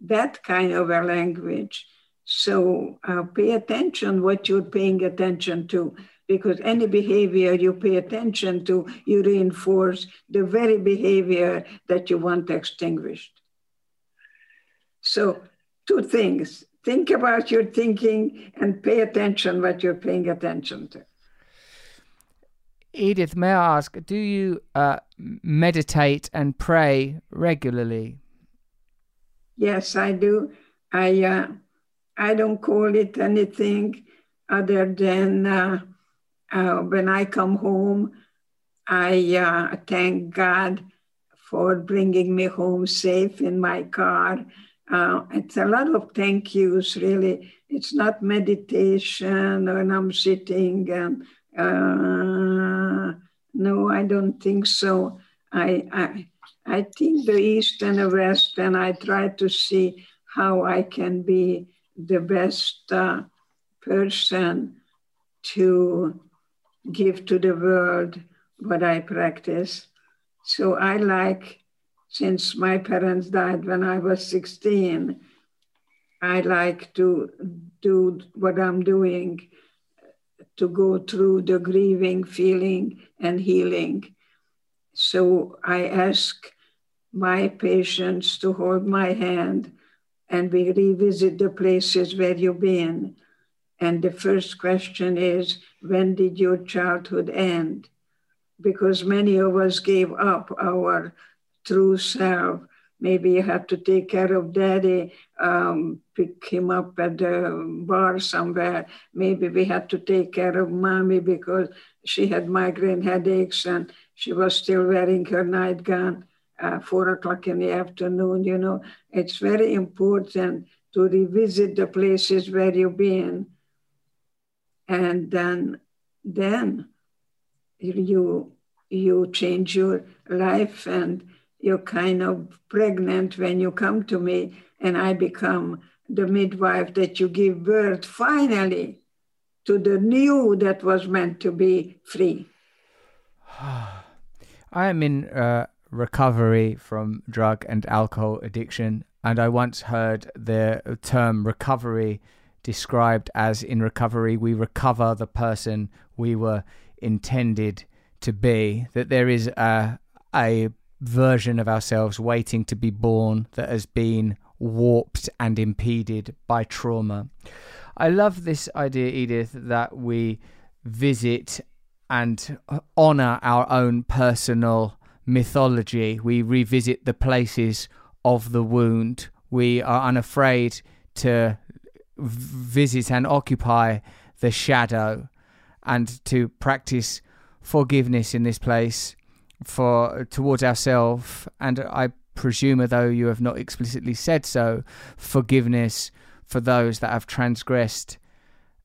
That kind of a language. So uh, pay attention what you're paying attention to, because any behavior you pay attention to, you reinforce the very behavior that you want extinguished. So two things. Think about your thinking and pay attention what you're paying attention to. Edith, may I ask, do you uh, meditate and pray regularly? Yes, I do. I uh, I don't call it anything other than uh, uh when I come home, I uh, thank God for bringing me home safe in my car. Uh, it's a lot of thank yous, really. It's not meditation when I'm sitting and uh, no, I don't think so. I, I, I think the East and the West, and I try to see how I can be the best uh, person to give to the world what I practice. So I like, since my parents died when I was 16, I like to do what I'm doing to go through the grieving, feeling, and healing. So I ask my patients to hold my hand and we revisit the places where you've been. And the first question is when did your childhood end? Because many of us gave up our true self maybe you have to take care of daddy, um, pick him up at the bar somewhere. Maybe we had to take care of mommy because she had migraine headaches and she was still wearing her nightgown. Uh, four o'clock in the afternoon, you know, it's very important to revisit the places where you've been. And then, then you, you change your life and you're kind of pregnant when you come to me, and I become the midwife that you give birth finally to the new that was meant to be free. I am in uh, recovery from drug and alcohol addiction, and I once heard the term recovery described as in recovery, we recover the person we were intended to be. That there is a, a version of ourselves waiting to be born that has been warped and impeded by trauma. I love this idea, Edith, that we visit and honor our own personal mythology. We revisit the places of the wound. We are unafraid to visit and occupy the shadow and to practice forgiveness in this place for towards ourselves, and I presume, although you have not explicitly said so, forgiveness for those that have transgressed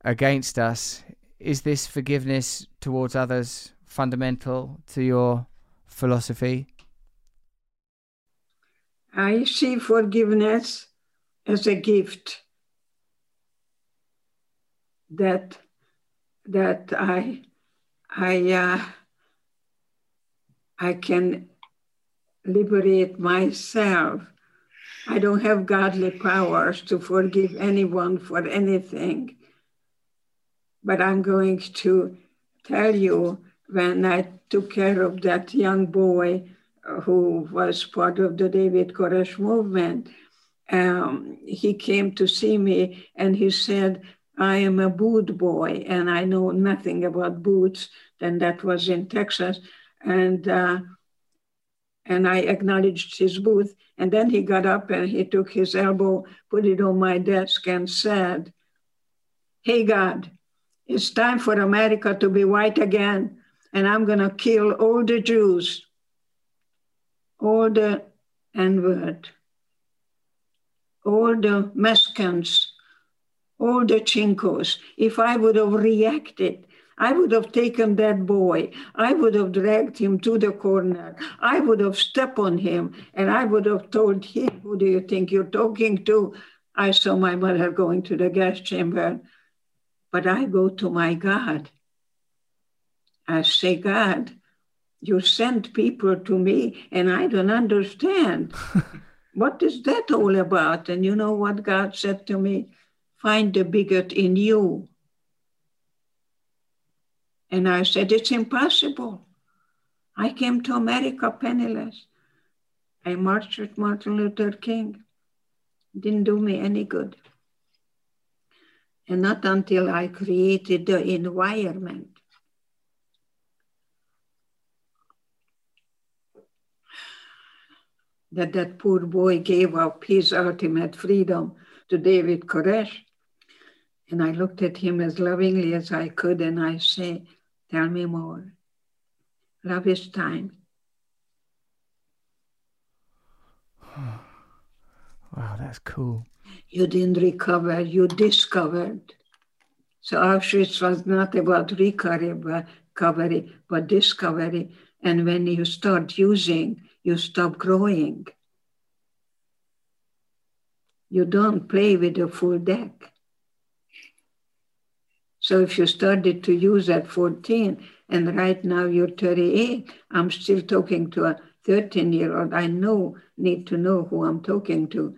against us. Is this forgiveness towards others fundamental to your philosophy? I see forgiveness as a gift that that I I uh, I can liberate myself. I don't have godly powers to forgive anyone for anything. But I'm going to tell you when I took care of that young boy who was part of the David Koresh movement, um, he came to see me and he said, I am a boot boy and I know nothing about boots. Then that was in Texas and uh, and I acknowledged his booth. And then he got up and he took his elbow, put it on my desk, and said, "Hey God, it's time for America to be white again, and I'm to kill all the Jews, all the N-word, all the Mexicans." all the chinkos, if I would have reacted I would have taken that boy. I would have dragged him to the corner. I would have stepped on him and I would have told him, Who do you think you're talking to? I saw my mother going to the gas chamber, but I go to my God. I say, God, you sent people to me and I don't understand. what is that all about? And you know what God said to me? Find the bigot in you. And I said, It's impossible. I came to America penniless. I marched with Martin Luther King. Didn't do me any good. And not until I created the environment that that poor boy gave up his ultimate freedom to David Koresh. And I looked at him as lovingly as I could and I say, tell me more. Love is time. Wow, that's cool. You didn't recover, you discovered. So Auschwitz was not about recovery, but discovery. And when you start using, you stop growing. You don't play with a full deck. So if you started to use at 14 and right now you're 38, I'm still talking to a 13 year old. I know, need to know who I'm talking to.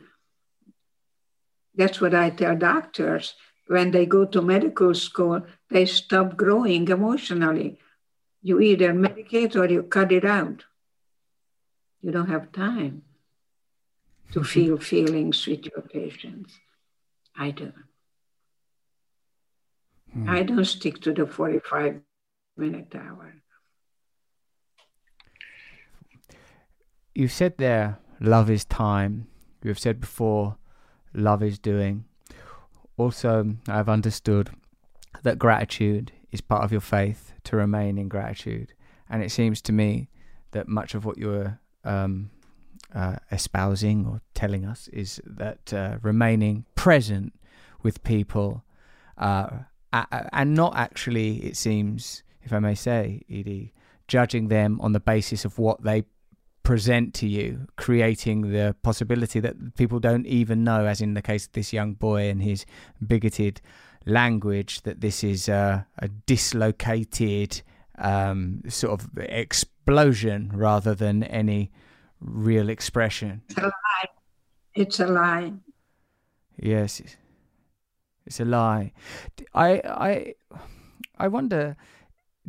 That's what I tell doctors. When they go to medical school, they stop growing emotionally. You either medicate or you cut it out. You don't have time to feel feelings with your patients. I do. Hmm. I don't stick to the 45 minute hour. You said there, love is time. You have said before, love is doing. Also, I've understood that gratitude is part of your faith to remain in gratitude. And it seems to me that much of what you're um, uh, espousing or telling us is that uh, remaining present with people uh, and not actually, it seems, if I may say, Edie, judging them on the basis of what they present to you, creating the possibility that people don't even know, as in the case of this young boy and his bigoted language, that this is a, a dislocated um, sort of explosion rather than any real expression. It's a lie. It's a lie. Yes, it's a lie. I I I wonder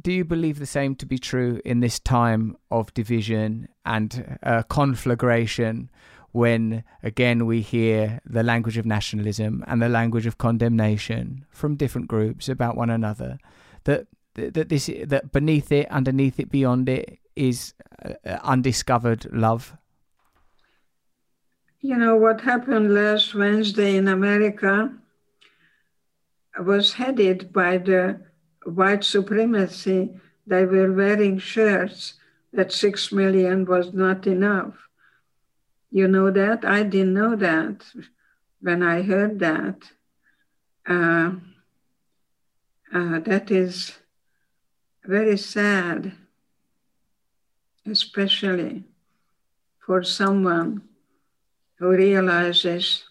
do you believe the same to be true in this time of division and uh, conflagration when again we hear the language of nationalism and the language of condemnation from different groups about one another that that this that beneath it underneath it beyond it is uh, undiscovered love you know what happened last wednesday in america was headed by the white supremacy, they were wearing shirts that six million was not enough. You know that? I didn't know that when I heard that. Uh, uh, that is very sad, especially for someone who realizes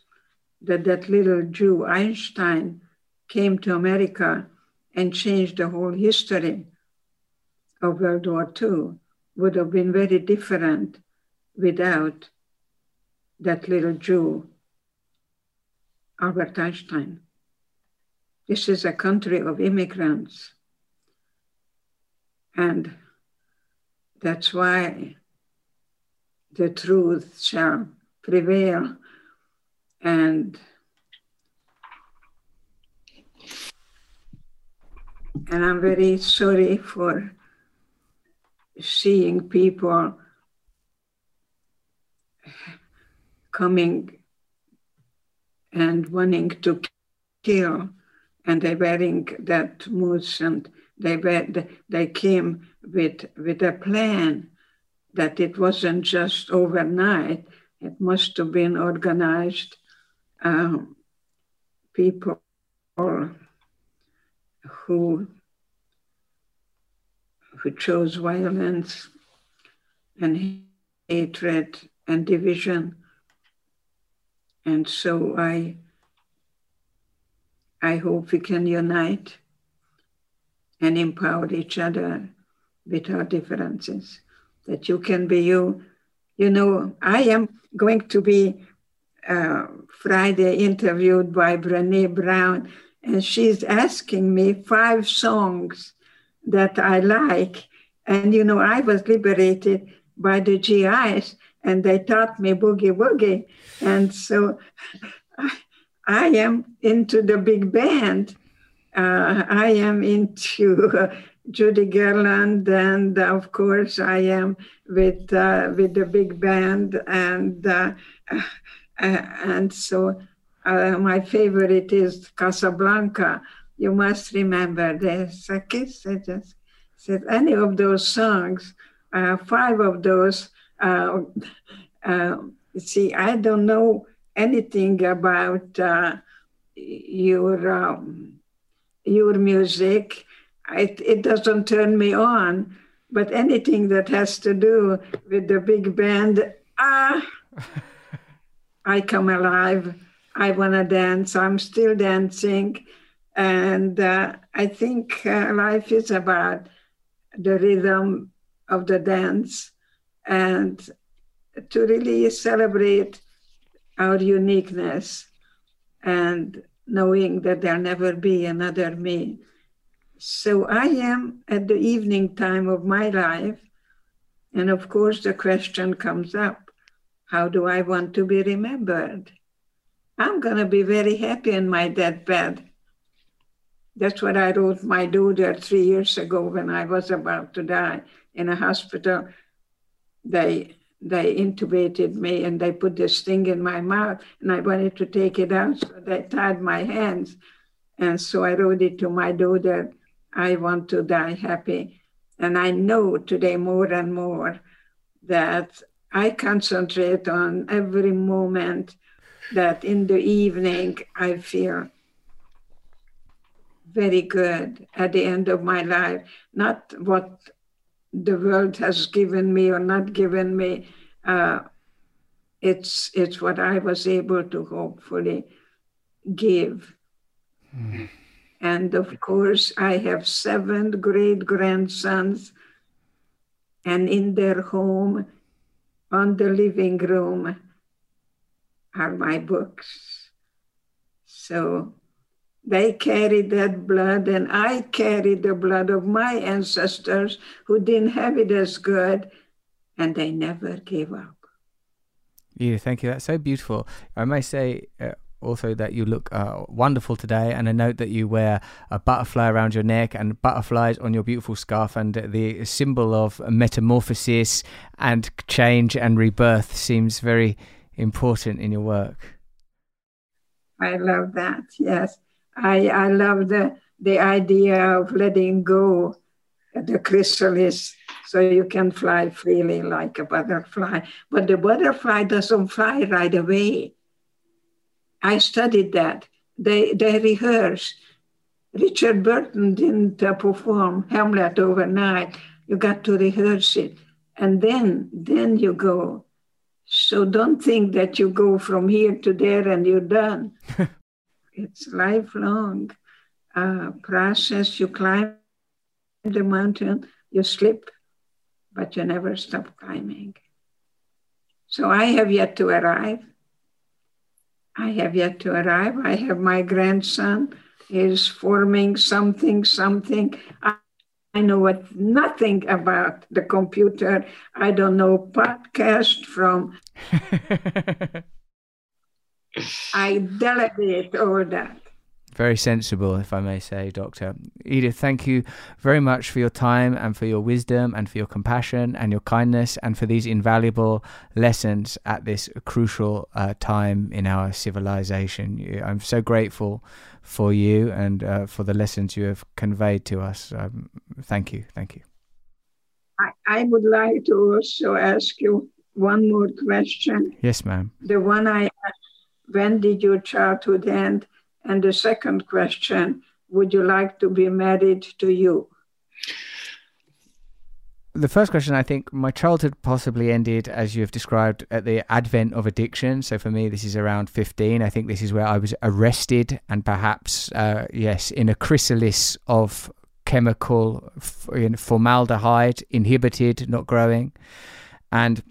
that that little Jew, Einstein, came to America and changed the whole history of World War II would have been very different without that little Jew, Albert Einstein. This is a country of immigrants. And that's why the truth shall prevail. And And I'm very sorry for seeing people coming and wanting to kill, and they wearing that moose, and they they came with with a plan that it wasn't just overnight; it must have been organized. Um, people who who chose violence and hatred and division. And so I, I hope we can unite and empower each other with our differences, that you can be you. You know, I am going to be uh, Friday interviewed by Brene Brown, and she's asking me five songs that I like. And, you know, I was liberated by the GIs, and they taught me boogie woogie. And so I, I am into the big band. Uh, I am into uh, Judy Garland, and of course, I am with uh, with the big band, and uh, uh, and so Uh, my favorite is Casablanca. You must remember there's a kiss. I just said any of those songs, uh, five of those. Uh, see, I don't know anything about your um, your music it, it doesn't turn me on. But anything that has to do with the big band, ah, I come alive. I want to dance. I'm still dancing. And uh, I think uh, life is about the rhythm of the dance and to really celebrate our uniqueness and knowing that there'll never be another me. So I am at the evening time of my life. And of course, the question comes up how do I want to be remembered? I'm going to be very happy in my deathbed. That's what I wrote my daughter three years ago when I was about to die in a hospital. They they intubated me and they put this thing in my mouth and I wanted to take it out, so they tied my hands. And so I wrote it to my daughter I want to die happy. And I know today more and more that I concentrate on every moment that in the evening I feel very good at the end of my life, not what the world has given me or not given me. Uh, it's it's what I was able to hopefully give. Mm. And of course, I have seven great grandsons, and in their home, on the living room, are my books. So they carry that blood, and I carry the blood of my ancestors who didn't have it as good, and they never gave up. Yeah, thank you. That's so beautiful. I may say, uh, also that you look uh, wonderful today and a note that you wear a butterfly around your neck and butterflies on your beautiful scarf and the symbol of metamorphosis and change and rebirth seems very important in your work i love that yes i i love the the idea of letting go the chrysalis so you can fly freely like a butterfly but the butterfly doesn't fly right away I studied that. They, they rehearse. Richard Burton didn't uh, perform Hamlet overnight. You got to rehearse it. And then, then you go. So don't think that you go from here to there and you're done. it's lifelong uh, process. You climb the mountain, you slip, but you never stop climbing. So I have yet to arrive. I have yet to arrive. I have my grandson is forming something, something. I, I know what nothing about the computer. I don't know podcast from. I delegate all that. Very sensible, if I may say, Doctor. Edith, thank you very much for your time and for your wisdom and for your compassion and your kindness and for these invaluable lessons at this crucial uh, time in our civilization. I'm so grateful for you and uh, for the lessons you have conveyed to us. Um, thank you. Thank you. I, I would like to also ask you one more question. Yes, ma'am. The one I asked, when did your childhood end? And the second question Would you like to be married to you? The first question, I think my childhood possibly ended, as you have described, at the advent of addiction. So for me, this is around 15. I think this is where I was arrested and perhaps, uh, yes, in a chrysalis of chemical formaldehyde inhibited, not growing. And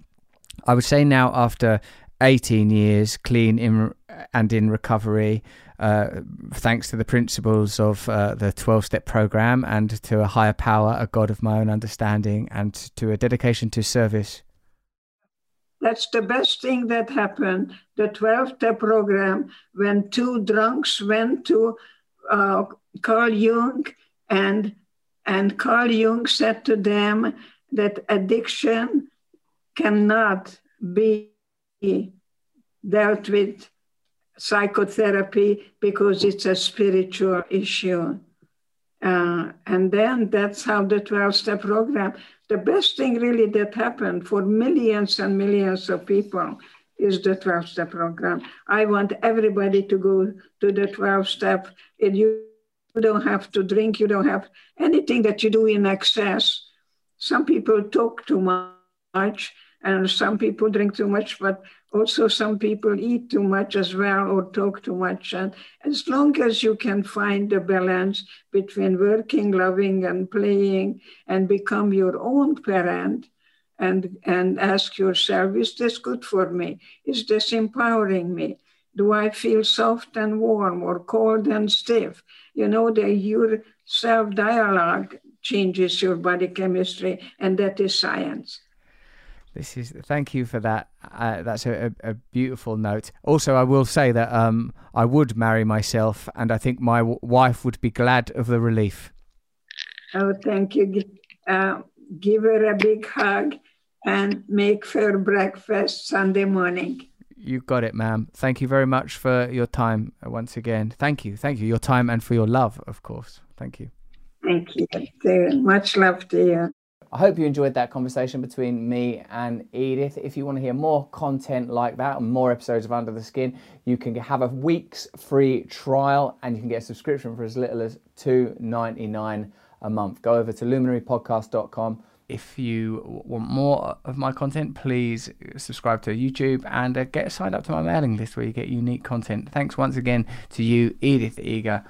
I would say now, after 18 years clean in, and in recovery, uh, thanks to the principles of uh, the 12 step program and to a higher power, a God of my own understanding, and to a dedication to service. That's the best thing that happened. The 12 step program, when two drunks went to uh, Carl Jung, and, and Carl Jung said to them that addiction cannot be dealt with psychotherapy because it's a spiritual issue. Uh, and then that's how the 12 step program, the best thing really that happened for millions and millions of people is the 12 step program. I want everybody to go to the 12 step. And you don't have to drink, you don't have anything that you do in excess. Some people talk too much and some people drink too much, but also some people eat too much as well or talk too much. And as long as you can find the balance between working, loving, and playing, and become your own parent, and, and ask yourself, is this good for me? Is this empowering me? Do I feel soft and warm or cold and stiff? You know, the, your self dialogue changes your body chemistry, and that is science. This is thank you for that. Uh, that's a, a, a, beautiful note. Also, I will say that um, I would marry myself, and I think my w- wife would be glad of the relief. Oh, thank you. Uh, give her a big hug and make her breakfast Sunday morning. You got it, ma'am. Thank you very much for your time once again. Thank you, thank you, your time and for your love, of course. Thank you. Thank you. Much love to you. I hope you enjoyed that conversation between me and Edith. If you want to hear more content like that and more episodes of Under the Skin, you can have a week's free trial and you can get a subscription for as little as $2.99 a month. Go over to luminarypodcast.com. If you want more of my content, please subscribe to YouTube and uh, get signed up to my mailing list where you get unique content. Thanks once again to you, Edith Eger.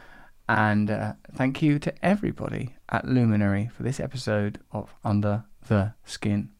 And uh, thank you to everybody at Luminary for this episode of Under the Skin.